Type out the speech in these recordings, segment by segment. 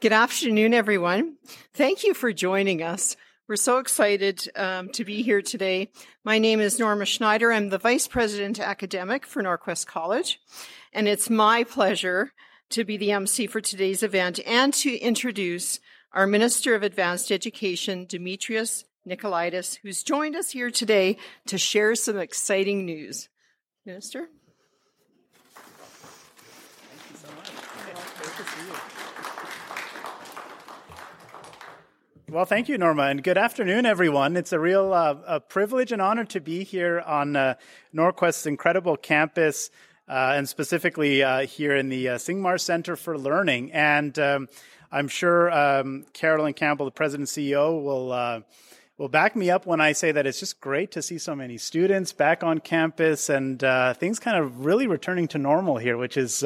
Good afternoon, everyone. Thank you for joining us. We're so excited um, to be here today. My name is Norma Schneider. I'm the Vice President Academic for Norquest College, and it's my pleasure to be the MC for today's event and to introduce our Minister of Advanced Education, Demetrios Nicolaides, who's joined us here today to share some exciting news. Minister? Well, thank you, Norma, and good afternoon, everyone. It's a real uh, a privilege and honor to be here on uh, Norquest's incredible campus, uh, and specifically uh, here in the uh, Singhmar Center for Learning. And um, I'm sure um, Carolyn Campbell, the president and CEO, will uh, will back me up when I say that it's just great to see so many students back on campus and things kind of really returning to normal here, which is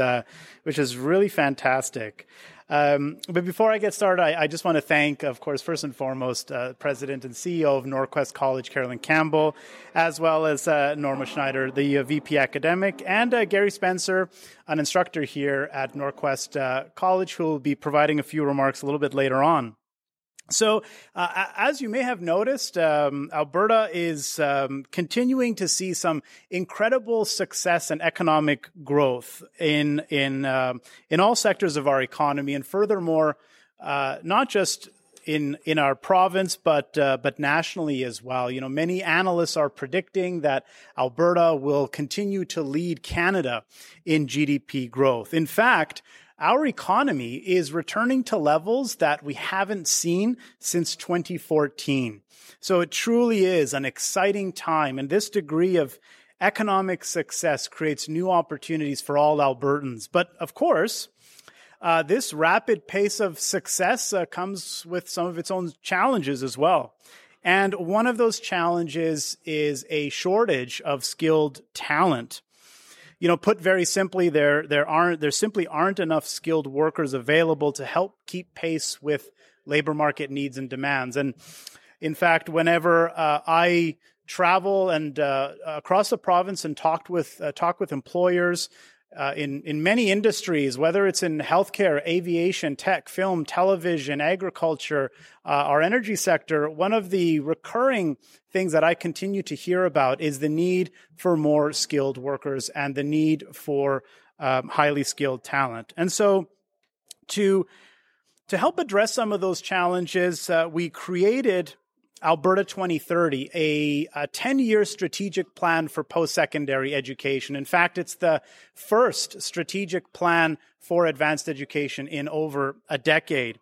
which is really fantastic. Um, but before I get started, I, I, just want to thank, of course, first and foremost, uh, President and CEO of Norquest College, Carolyn Campbell, as well as uh, Norma Schneider, the uh, VP Academic, and uh, Gary Spencer, an instructor here at Norquest uh, College, who will be providing a few remarks a little bit later on. So, uh, as you may have noticed, um, Alberta is um, continuing to see some incredible success and economic growth in in uh, in all sectors of our economy, and furthermore, uh, not just in in our province, but uh, but nationally as well. You know, many analysts are predicting that Alberta will continue to lead Canada in GDP growth. In fact, our economy is returning to levels that we haven't seen since 2014. So it truly is an exciting time. And this degree of economic success creates new opportunities for all Albertans. But of course, uh, this rapid pace of success uh, comes with some of its own challenges as well. And one of those challenges is a shortage of skilled talent you know, put very simply, there there aren't there simply aren't enough skilled workers available to help keep pace with labor market needs and demands. And in fact, whenever uh, I travel and uh, across the province and talked with uh, talk with employers, uh, in in many industries, whether it's in healthcare, aviation, tech, film, television, agriculture, uh, our energy sector, one of the recurring things that I continue to hear about is the need for more skilled workers and the need for um, highly skilled talent. And so, to to help address some of those challenges, uh, we created Alberta 2030, a, a 10 year strategic plan for post secondary education. In fact, it's the first strategic plan for advanced education in over a decade.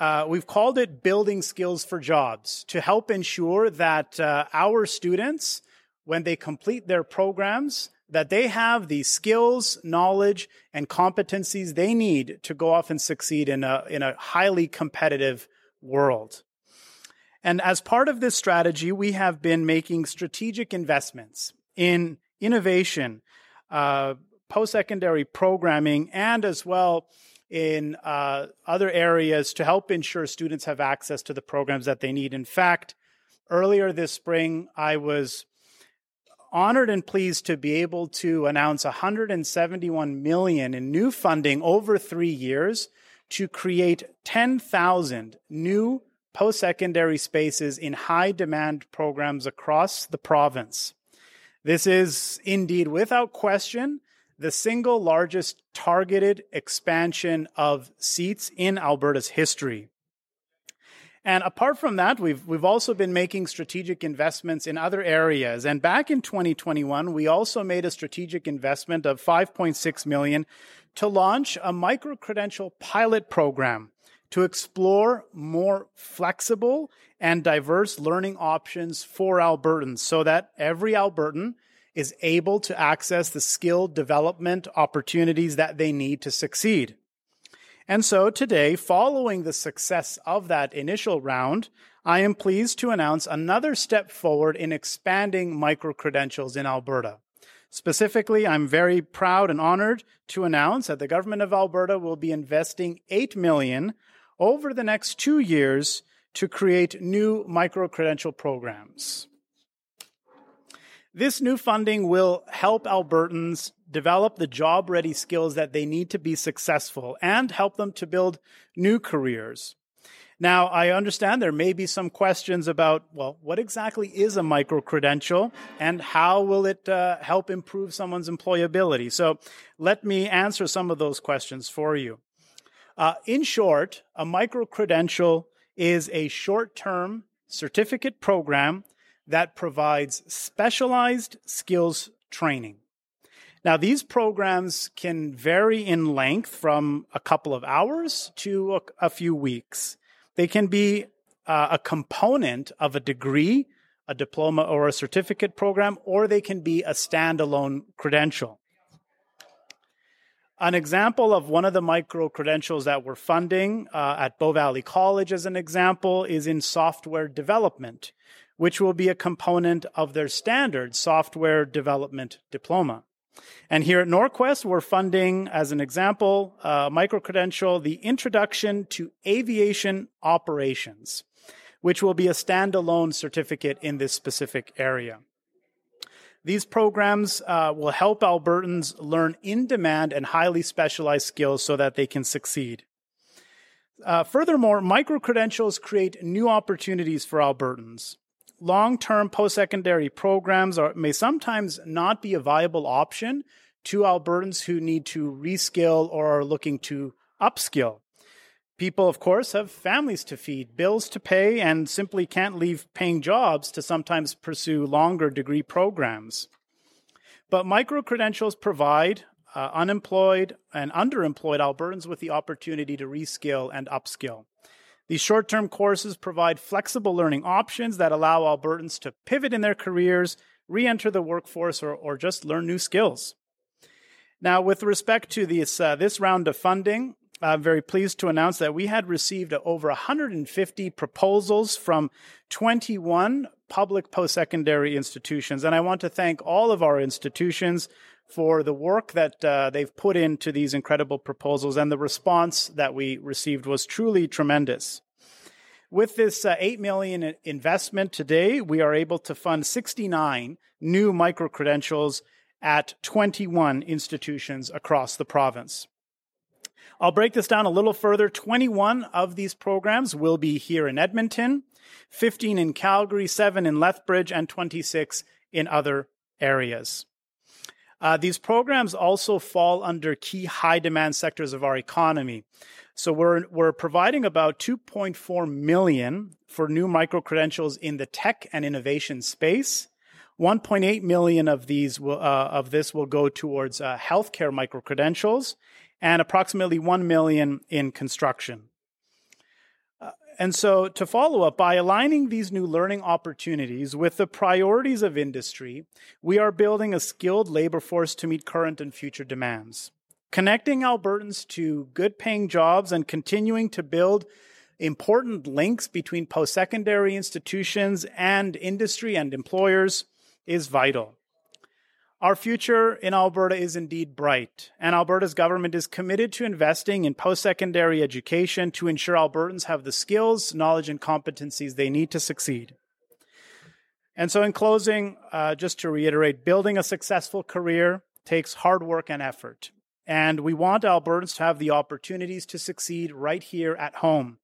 Uh, we've called it Building Skills for Jobs to help ensure that uh, our students, when they complete their programs, that they have the skills, knowledge, and competencies they need to go off and succeed in a, in a highly competitive world. And as part of this strategy, we have been making strategic investments in innovation, uh, post secondary programming, and as well in uh, other areas to help ensure students have access to the programs that they need. In fact, earlier this spring, I was honored and pleased to be able to announce 171 million in new funding over three years to create 10,000 new post secondary spaces in high demand programs across the province. This is indeed, without question, the single largest targeted expansion of seats in Alberta's history. And apart from that, we've, we've also been making strategic investments in other areas. And back in 2021, we also made a strategic investment of 5.6 million to launch a micro credential pilot program to explore more flexible and diverse learning options for Albertans so that every Albertan is able to access the skill development opportunities that they need to succeed. And so today, following the success of that initial round, I am pleased to announce another step forward in expanding micro credentials in Alberta. Specifically, I'm very proud and honored to announce that the government of Alberta will be investing 8 million over the next two years to create new micro credential programs. This new funding will help Albertans develop the job ready skills that they need to be successful and help them to build new careers. Now, I understand there may be some questions about, well, what exactly is a micro credential and how will it uh, help improve someone's employability? So let me answer some of those questions for you. Uh, in short, a micro credential is a short term certificate program that provides specialized skills training. Now, these programs can vary in length from a couple of hours to a, a few weeks. They can be uh, a component of a degree, a diploma, or a certificate program, or they can be a standalone credential. An example of one of the micro credentials that we're funding uh, at Bow Valley College, as an example, is in software development, which will be a component of their standard software development diploma. And here at Norquest, we're funding, as an example, uh, micro-credential, the Introduction to Aviation Operations, which will be a standalone certificate in this specific area. These programs uh, will help Albertans learn in-demand and highly specialized skills so that they can succeed. Uh, furthermore, micro-credentials create new opportunities for Albertans long term post secondary programs are, may sometimes not be a viable option to Albertans who need to reskill or are looking to upskill. People, of course, have families to feed, bills to pay, and simply can't leave paying jobs to sometimes pursue longer degree programs. But micro credentials provide uh, unemployed and underemployed Albertans with the opportunity to reskill and upskill. These short term courses provide flexible learning options that allow Albertans to pivot in their careers, re enter the workforce, or, or just learn new skills. Now, with respect to this, uh, this round of funding, I'm very pleased to announce that we had received over 150 proposals from 21 public post secondary institutions. And I want to thank all of our institutions for the work that uh, they've put into these incredible proposals, and the response that we received was truly tremendous. With this uh, 8 million investment today, we are able to fund 69 new micro credentials at 21 institutions across the province. I'll break this down a little further. 21 of these programs will be here in Edmonton, 15 in Calgary, 7 in Lethbridge, and 26 in other areas. Uh, these programs also fall under key high demand sectors of our economy. So we're, we're providing about 2.4 million for new micro credentials in the tech and innovation space. 1.8 million of these will, uh, of this will go towards uh, healthcare micro credentials and approximately 1 million in construction. Uh, and so, to follow up, by aligning these new learning opportunities with the priorities of industry, we are building a skilled labor force to meet current and future demands. Connecting Albertans to good paying jobs and continuing to build important links between post secondary institutions and industry and employers is vital. Our future in Alberta is indeed bright, and Alberta's government is committed to investing in post secondary education to ensure Albertans have the skills, knowledge, and competencies they need to succeed. And so, in closing, uh, just to reiterate, building a successful career takes hard work and effort. And we want Albertans to have the opportunities to succeed right here at home.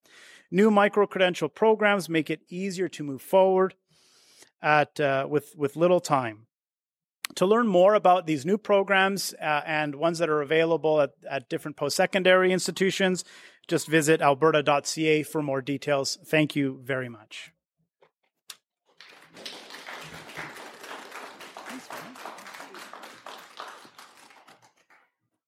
New micro credential programs make it easier to move forward at, uh, with, with little time. To learn more about these new programs uh, and ones that are available at, at different post secondary institutions, just visit alberta.ca for more details. Thank you very much.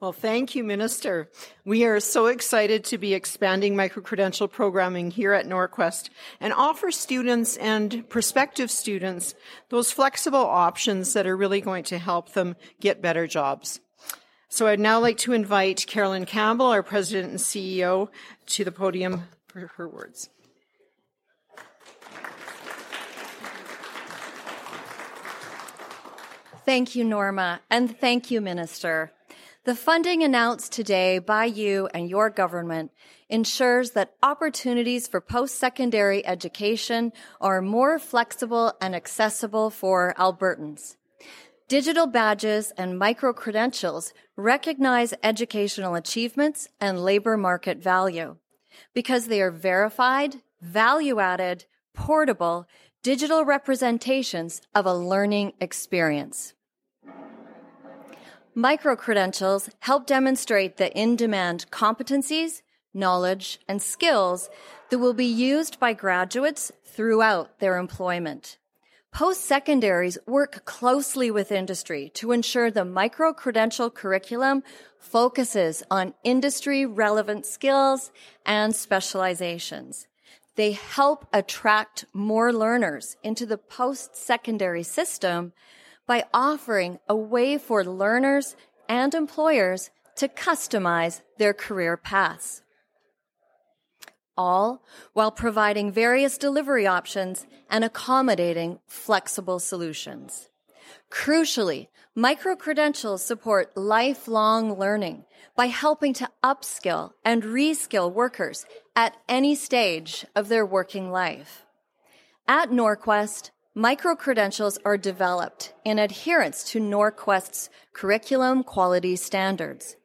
Well, thank you, Minister. We are so excited to be expanding microcredential programming here at Norquest and offer students and prospective students those flexible options that are really going to help them get better jobs. So I'd now like to invite Carolyn Campbell, our President and CEO, to the podium for her words. Thank you, Norma, and thank you, Minister. The funding announced today by you and your government ensures that opportunities for post-secondary education are more flexible and accessible for Albertans. Digital badges and micro credentials recognize educational achievements and labor market value because they are verified, value added, portable, digital representations of a learning experience. Micro credentials help demonstrate the in demand competencies, knowledge, and skills that will be used by graduates throughout their employment. Post secondaries work closely with industry to ensure the micro credential curriculum focuses on industry relevant skills and specializations. They help attract more learners into the post secondary system by offering a way for learners and employers to customize their career paths. All while providing various delivery options and accommodating flexible solutions. Crucially, micro credentials support lifelong learning by helping to upskill and reskill workers at any stage of their working life. At Norquest, Micro credentials are developed in adherence to Norquest's curriculum quality standards.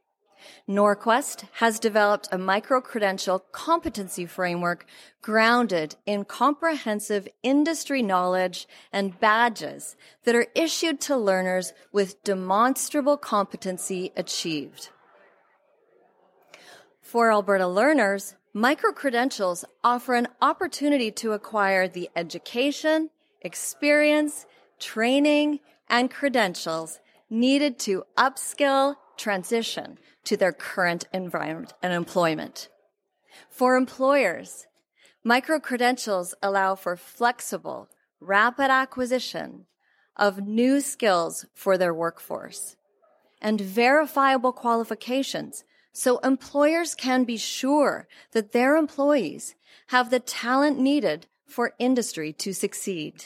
Norquest has developed a micro credential competency framework grounded in comprehensive industry knowledge and badges that are issued to learners with demonstrable competency achieved. For Alberta learners, micro credentials offer an opportunity to acquire the education, experience, training, and credentials needed to upskill, transition to their current environment and employment. For employers, micro credentials allow for flexible, rapid acquisition of new skills for their workforce and verifiable qualifications so employers can be sure that their employees have the talent needed for industry to succeed.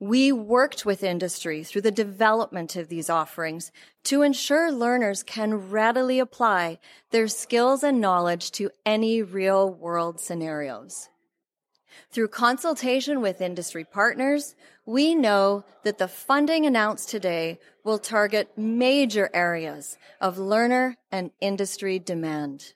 We worked with industry through the development of these offerings to ensure learners can readily apply their skills and knowledge to any real world scenarios. Through consultation with industry partners, we know that the funding announced today will target major areas of learner and industry demand.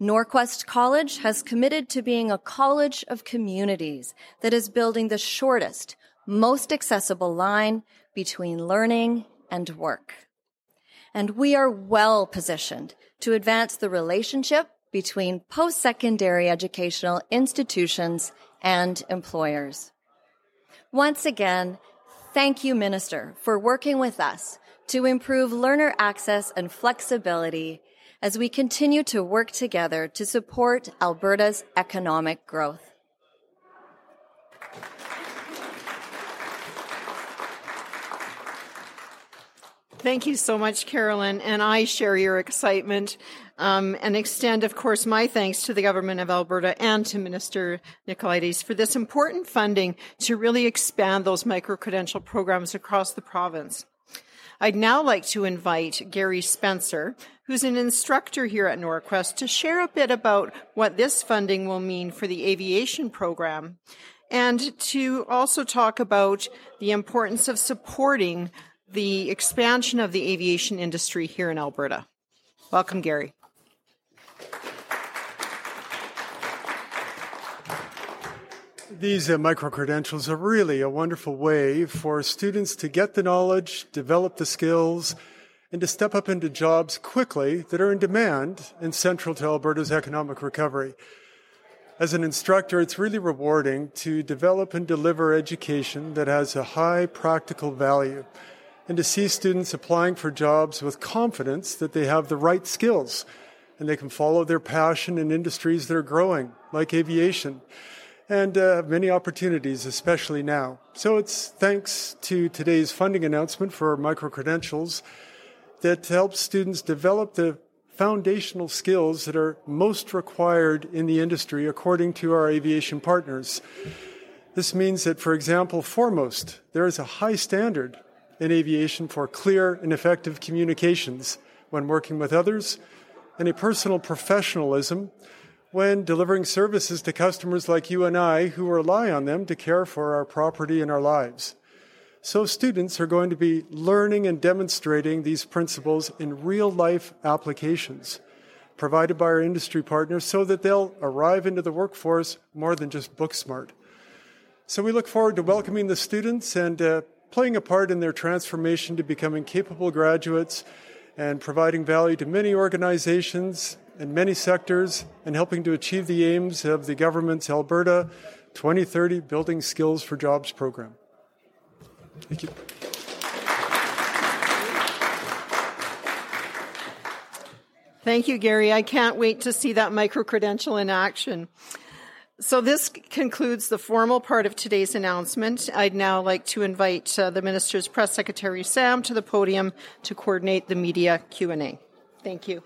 Norquest College has committed to being a college of communities that is building the shortest, most accessible line between learning and work. And we are well positioned to advance the relationship between post-secondary educational institutions and employers. Once again, thank you, Minister, for working with us to improve learner access and flexibility as we continue to work together to support Alberta's economic growth. Thank you so much, Carolyn. And I share your excitement um, and extend, of course, my thanks to the government of Alberta and to Minister Nicolaides for this important funding to really expand those micro credential programs across the province. I'd now like to invite Gary Spencer, who's an instructor here at Norquest, to share a bit about what this funding will mean for the aviation program and to also talk about the importance of supporting the expansion of the aviation industry here in Alberta. Welcome, Gary. These uh, micro credentials are really a wonderful way for students to get the knowledge, develop the skills, and to step up into jobs quickly that are in demand and central to Alberta's economic recovery. As an instructor, it's really rewarding to develop and deliver education that has a high practical value and to see students applying for jobs with confidence that they have the right skills and they can follow their passion in industries that are growing, like aviation and uh, many opportunities, especially now. So it's thanks to today's funding announcement for micro credentials that helps students develop the foundational skills that are most required in the industry according to our aviation partners. This means that, for example, foremost, there is a high standard in aviation for clear and effective communications when working with others and a personal professionalism when delivering services to customers like you and I who rely on them to care for our property and our lives. So students are going to be learning and demonstrating these principles in real life applications provided by our industry partners so that they'll arrive into the workforce more than just book smart. So we look forward to welcoming the students and uh, playing a part in their transformation to becoming capable graduates and providing value to many organizations and many sectors and helping to achieve the aims of the government's Alberta 2030 Building Skills for Jobs program. Thank you. Thank you, Gary. I can't wait to see that micro credential in action. So this concludes the formal part of today's announcement. I'd now like to invite uh, the minister's press secretary Sam to the podium to coordinate the media Q&A. Thank you.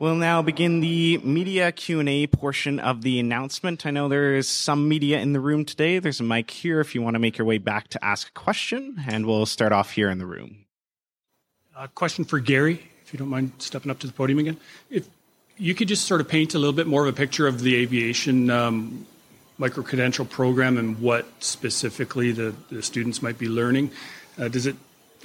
We'll now begin the media Q&A portion of the announcement. I know there is some media in the room today. There's a mic here if you want to make your way back to ask a question, and we'll start off here in the room. A question for Gary, if you don't mind stepping up to the podium again. If you could just sort of paint a little bit more of a picture of the aviation um, micro credential program and what specifically the, the students might be learning. Uh, does it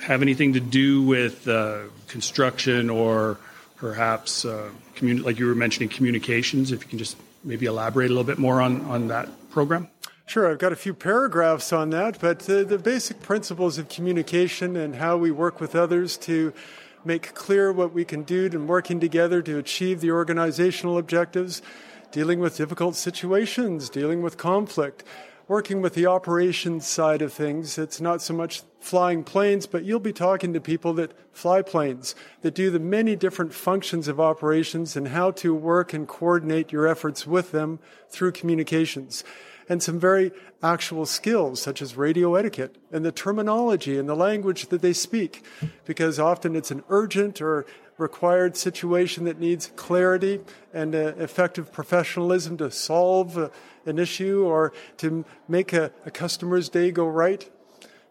have anything to do with uh, construction or perhaps uh, like you were mentioning communications? If you can just maybe elaborate a little bit more on, on that program. Sure, I've got a few paragraphs on that, but uh, the basic principles of communication and how we work with others to make clear what we can do and working together to achieve the organizational objectives, dealing with difficult situations, dealing with conflict, working with the operations side of things. It's not so much flying planes, but you'll be talking to people that fly planes, that do the many different functions of operations and how to work and coordinate your efforts with them through communications and some very actual skills such as radio etiquette and the terminology and the language that they speak because often it's an urgent or required situation that needs clarity and uh, effective professionalism to solve uh, an issue or to make a, a, customer's day go right.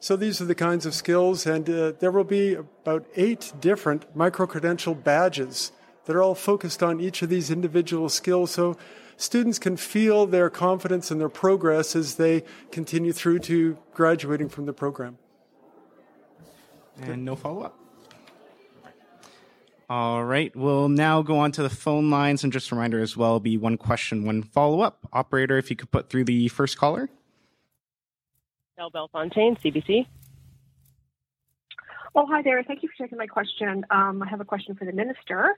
So these are the kinds of skills, and uh, there will be about eight different micro credential badges that are all focused on each of these individual skills. So students can feel their confidence and their progress as they continue through to graduating from the program. And no follow up. All right, we'll now go on to the phone lines. And just a reminder as well, be one question, one follow up. Operator, if you could put through the first caller. Michelle Bellefontaine, CBC. Oh, hi there. Thank you for taking my question. Um, I have a question for the minister.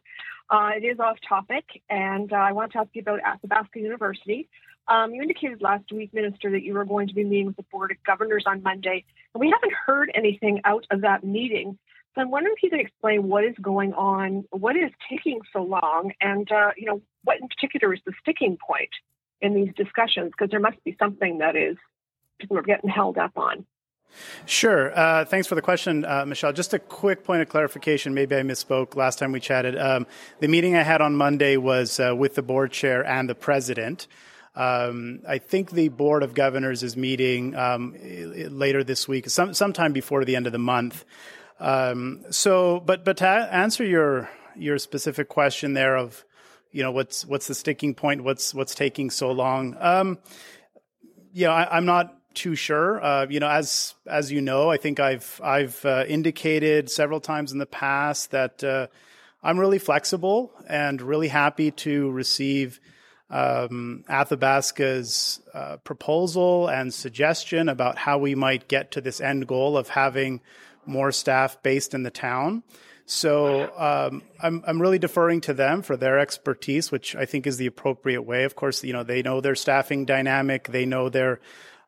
Uh, it is off topic, and uh, I want to ask you about Athabasca University. Um, you indicated last week, Minister, that you were going to be meeting with the Board of Governors on Monday, and we haven't heard anything out of that meeting. So I'm wondering if you could explain what is going on, what is taking so long, and uh, you know what in particular is the sticking point in these discussions? Because there must be something that is people are getting held up on. Sure. Uh, thanks for the question, uh, Michelle. Just a quick point of clarification. Maybe I misspoke last time we chatted. Um, the meeting I had on Monday was uh, with the board chair and the president. Um, I think the board of governors is meeting um, later this week, some, sometime before the end of the month. Um, so, but but to answer your your specific question there of, you know, what's what's the sticking point? What's what's taking so long? Um, I, I'm not too sure. Uh, you know, as as you know, I think I've I've uh, indicated several times in the past that uh, I'm really flexible and really happy to receive um, Athabasca's uh, proposal and suggestion about how we might get to this end goal of having more staff based in the town. So um, I'm I'm really deferring to them for their expertise, which I think is the appropriate way. Of course, you know they know their staffing dynamic, they know their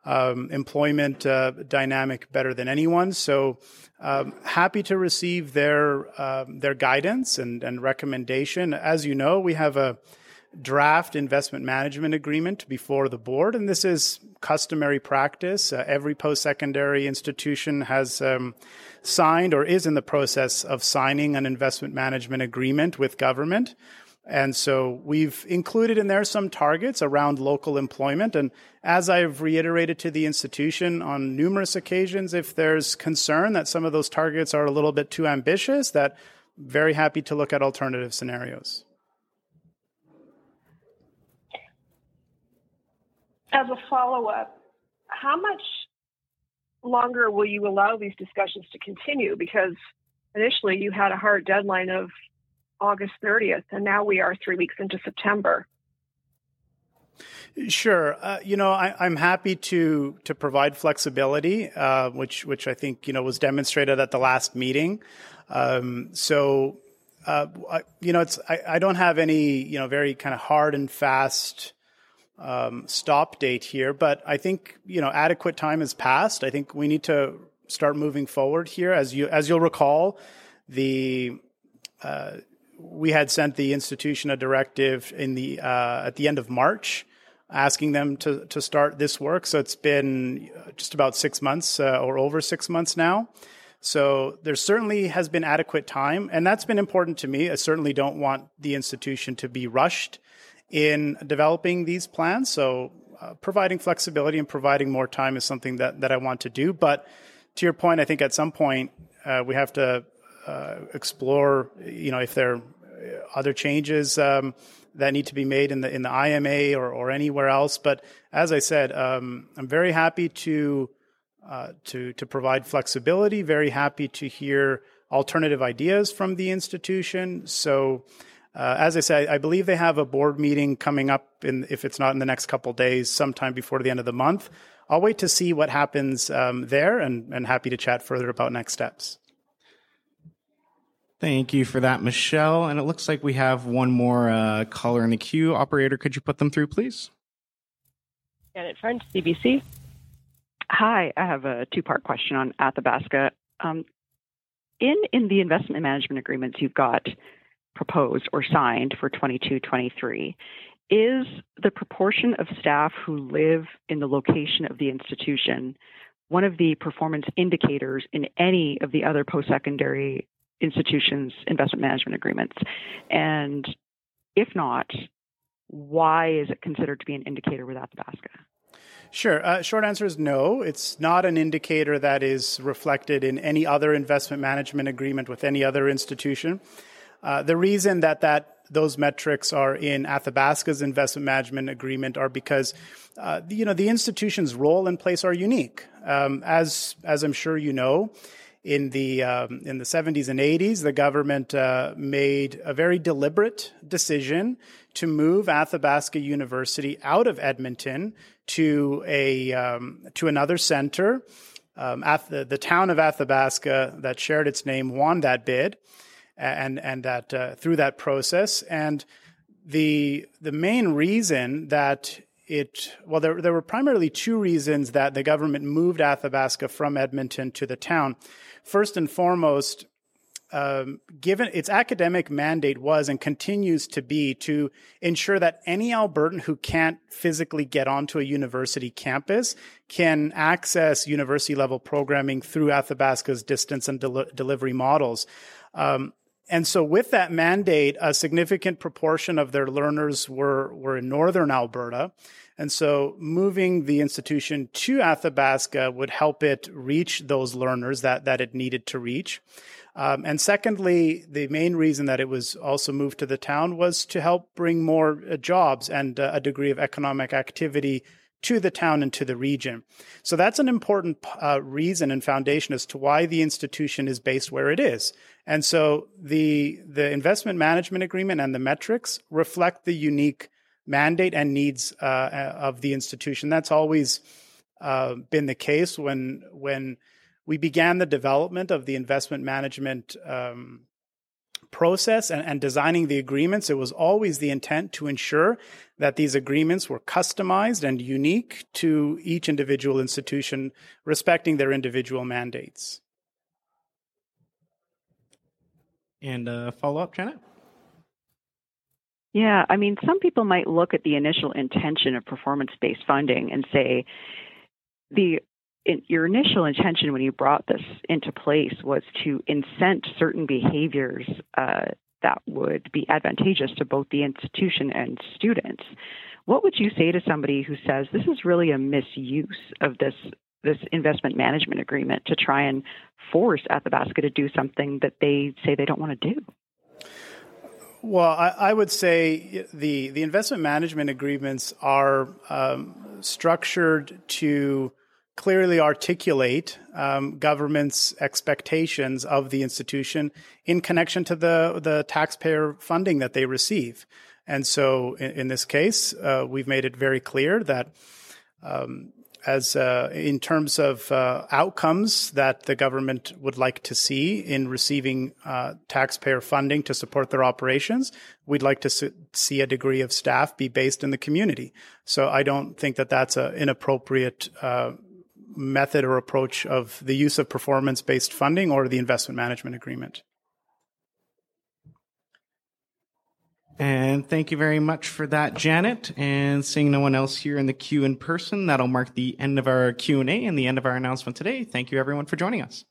um, employment uh, dynamic better than anyone. So um, happy to receive their um, their guidance and, and recommendation. As you know, we have a draft investment management agreement before the board, and this is customary practice. Uh, every post secondary institution has um, signed or is in the process of signing an investment management agreement with government. And so we've included in there some targets around local employment. And as I've reiterated to the institution on numerous occasions, if there's concern that some of those targets are a little bit too ambitious, that very happy to look at alternative scenarios. As a follow up, how much longer will you allow these discussions to continue? Because initially you had a hard deadline of August 30th, and now we are three weeks into September. Sure. Uh, you know, I, am happy to to provide flexibility, uh, which which I think you know was demonstrated at the last meeting. Um, so, uh, I, you know, it's I, I, don't have any you know very kind of hard and fast um, stop date here, but I think you know adequate time has passed. I think we need to start moving forward here. As you as you'll recall, the uh, we had sent the institution a directive in the uh, at the end of March asking them to, to start this work. So it's been just about six months uh, or over six months now. So there certainly has been adequate time, and that's been important to me. I certainly don't want the institution to be rushed in developing these plans. So uh, providing flexibility and providing more time is something that, that I want to do. But to your point, I think at some point uh, we have to uh, explore, you know, if there are other changes um, that need to be made in the in the IMA or, or anywhere else. But as I said, um, I'm very happy to uh, to to provide flexibility. Very happy to hear alternative ideas from the institution. So. Uh, as I said, I believe they have a board meeting coming up in, if it's not in the next couple days, sometime before the end of the month. I'll wait to see what happens um, there and, and happy to chat further about next steps. Thank you for that, Michelle. And it looks like we have one more uh, caller in the queue. Operator, could you put them through, please? Janet French, CBC. Hi, I have a two-part question on Athabasca. Um, in in the investment management agreements you've got proposed or signed for 22-23, is the proportion of staff who live in the location of the institution one of the performance indicators in any of the other post-secondary institutions' investment management agreements? And if not, why is it considered to be an indicator with Athabasca? Sure. Uh, short answer is no. It's not an indicator that is reflected in any other investment management agreement with any other institution. Uh, the reason that that those metrics are in Athabasca's investment management agreement are because, uh, you know, the institution's role and place are unique. Um, as as I'm sure you know, in the um, in the 70s and 80s, the government uh, made a very deliberate decision to move Athabasca University out of Edmonton to a um, to another center. Um, the, the, town of Athabasca that shared its name won that bid, and and that uh, through that process, and the the main reason that it well there there were primarily two reasons that the government moved Athabasca from Edmonton to the town first and foremost, um, given its academic mandate was and continues to be to ensure that any Albertan who can't physically get onto a university campus can access university level programming through Athabasca's distance and del- delivery models. Um, and so with that mandate, a significant proportion of their learners were, were in northern Alberta. And so moving the institution to Athabasca would help it reach those learners that, that it needed to reach. Um, and secondly, the main reason that it was also moved to the town was to help bring more uh, jobs and uh, a degree of economic activity to the town and to the region. So that's an important uh, reason and foundation as to why the institution is based where it is. And so the the investment management agreement and the metrics reflect the unique mandate and needs uh, uh, of the institution. That's always uh, been the case when when we began the development of the investment management um, process and, and, designing the agreements. It was always the intent to ensure that these agreements were customized and unique to each individual institution, respecting their individual mandates. And uh, follow up, Janet. Yeah, I mean, some people might look at the initial intention of performance based funding and say the in, your initial intention when you brought this into place was to incent certain behaviors uh, that would be advantageous to both the institution and students. What would you say to somebody who says this is really a misuse of this this investment management agreement to try and force Athabasca to do something that they say they don't want to do? Well, I, I, would say the the investment management agreements are um, structured to clearly articulate um, government's expectations of the institution in connection to the the taxpayer funding that they receive. And so, in, in this case, uh, we've made it very clear that. Um, as uh, in terms of uh, outcomes that the government would like to see in receiving uh, taxpayer funding to support their operations, we'd like to see a degree of staff be based in the community. So I don't think that that's an inappropriate uh, method or approach of the use of performance based funding or the investment management agreement. And thank you very much for that, Janet. And seeing no one else here in the queue in person, that'll mark the end of our Q&A and the end of our announcement today. Thank you everyone for joining us.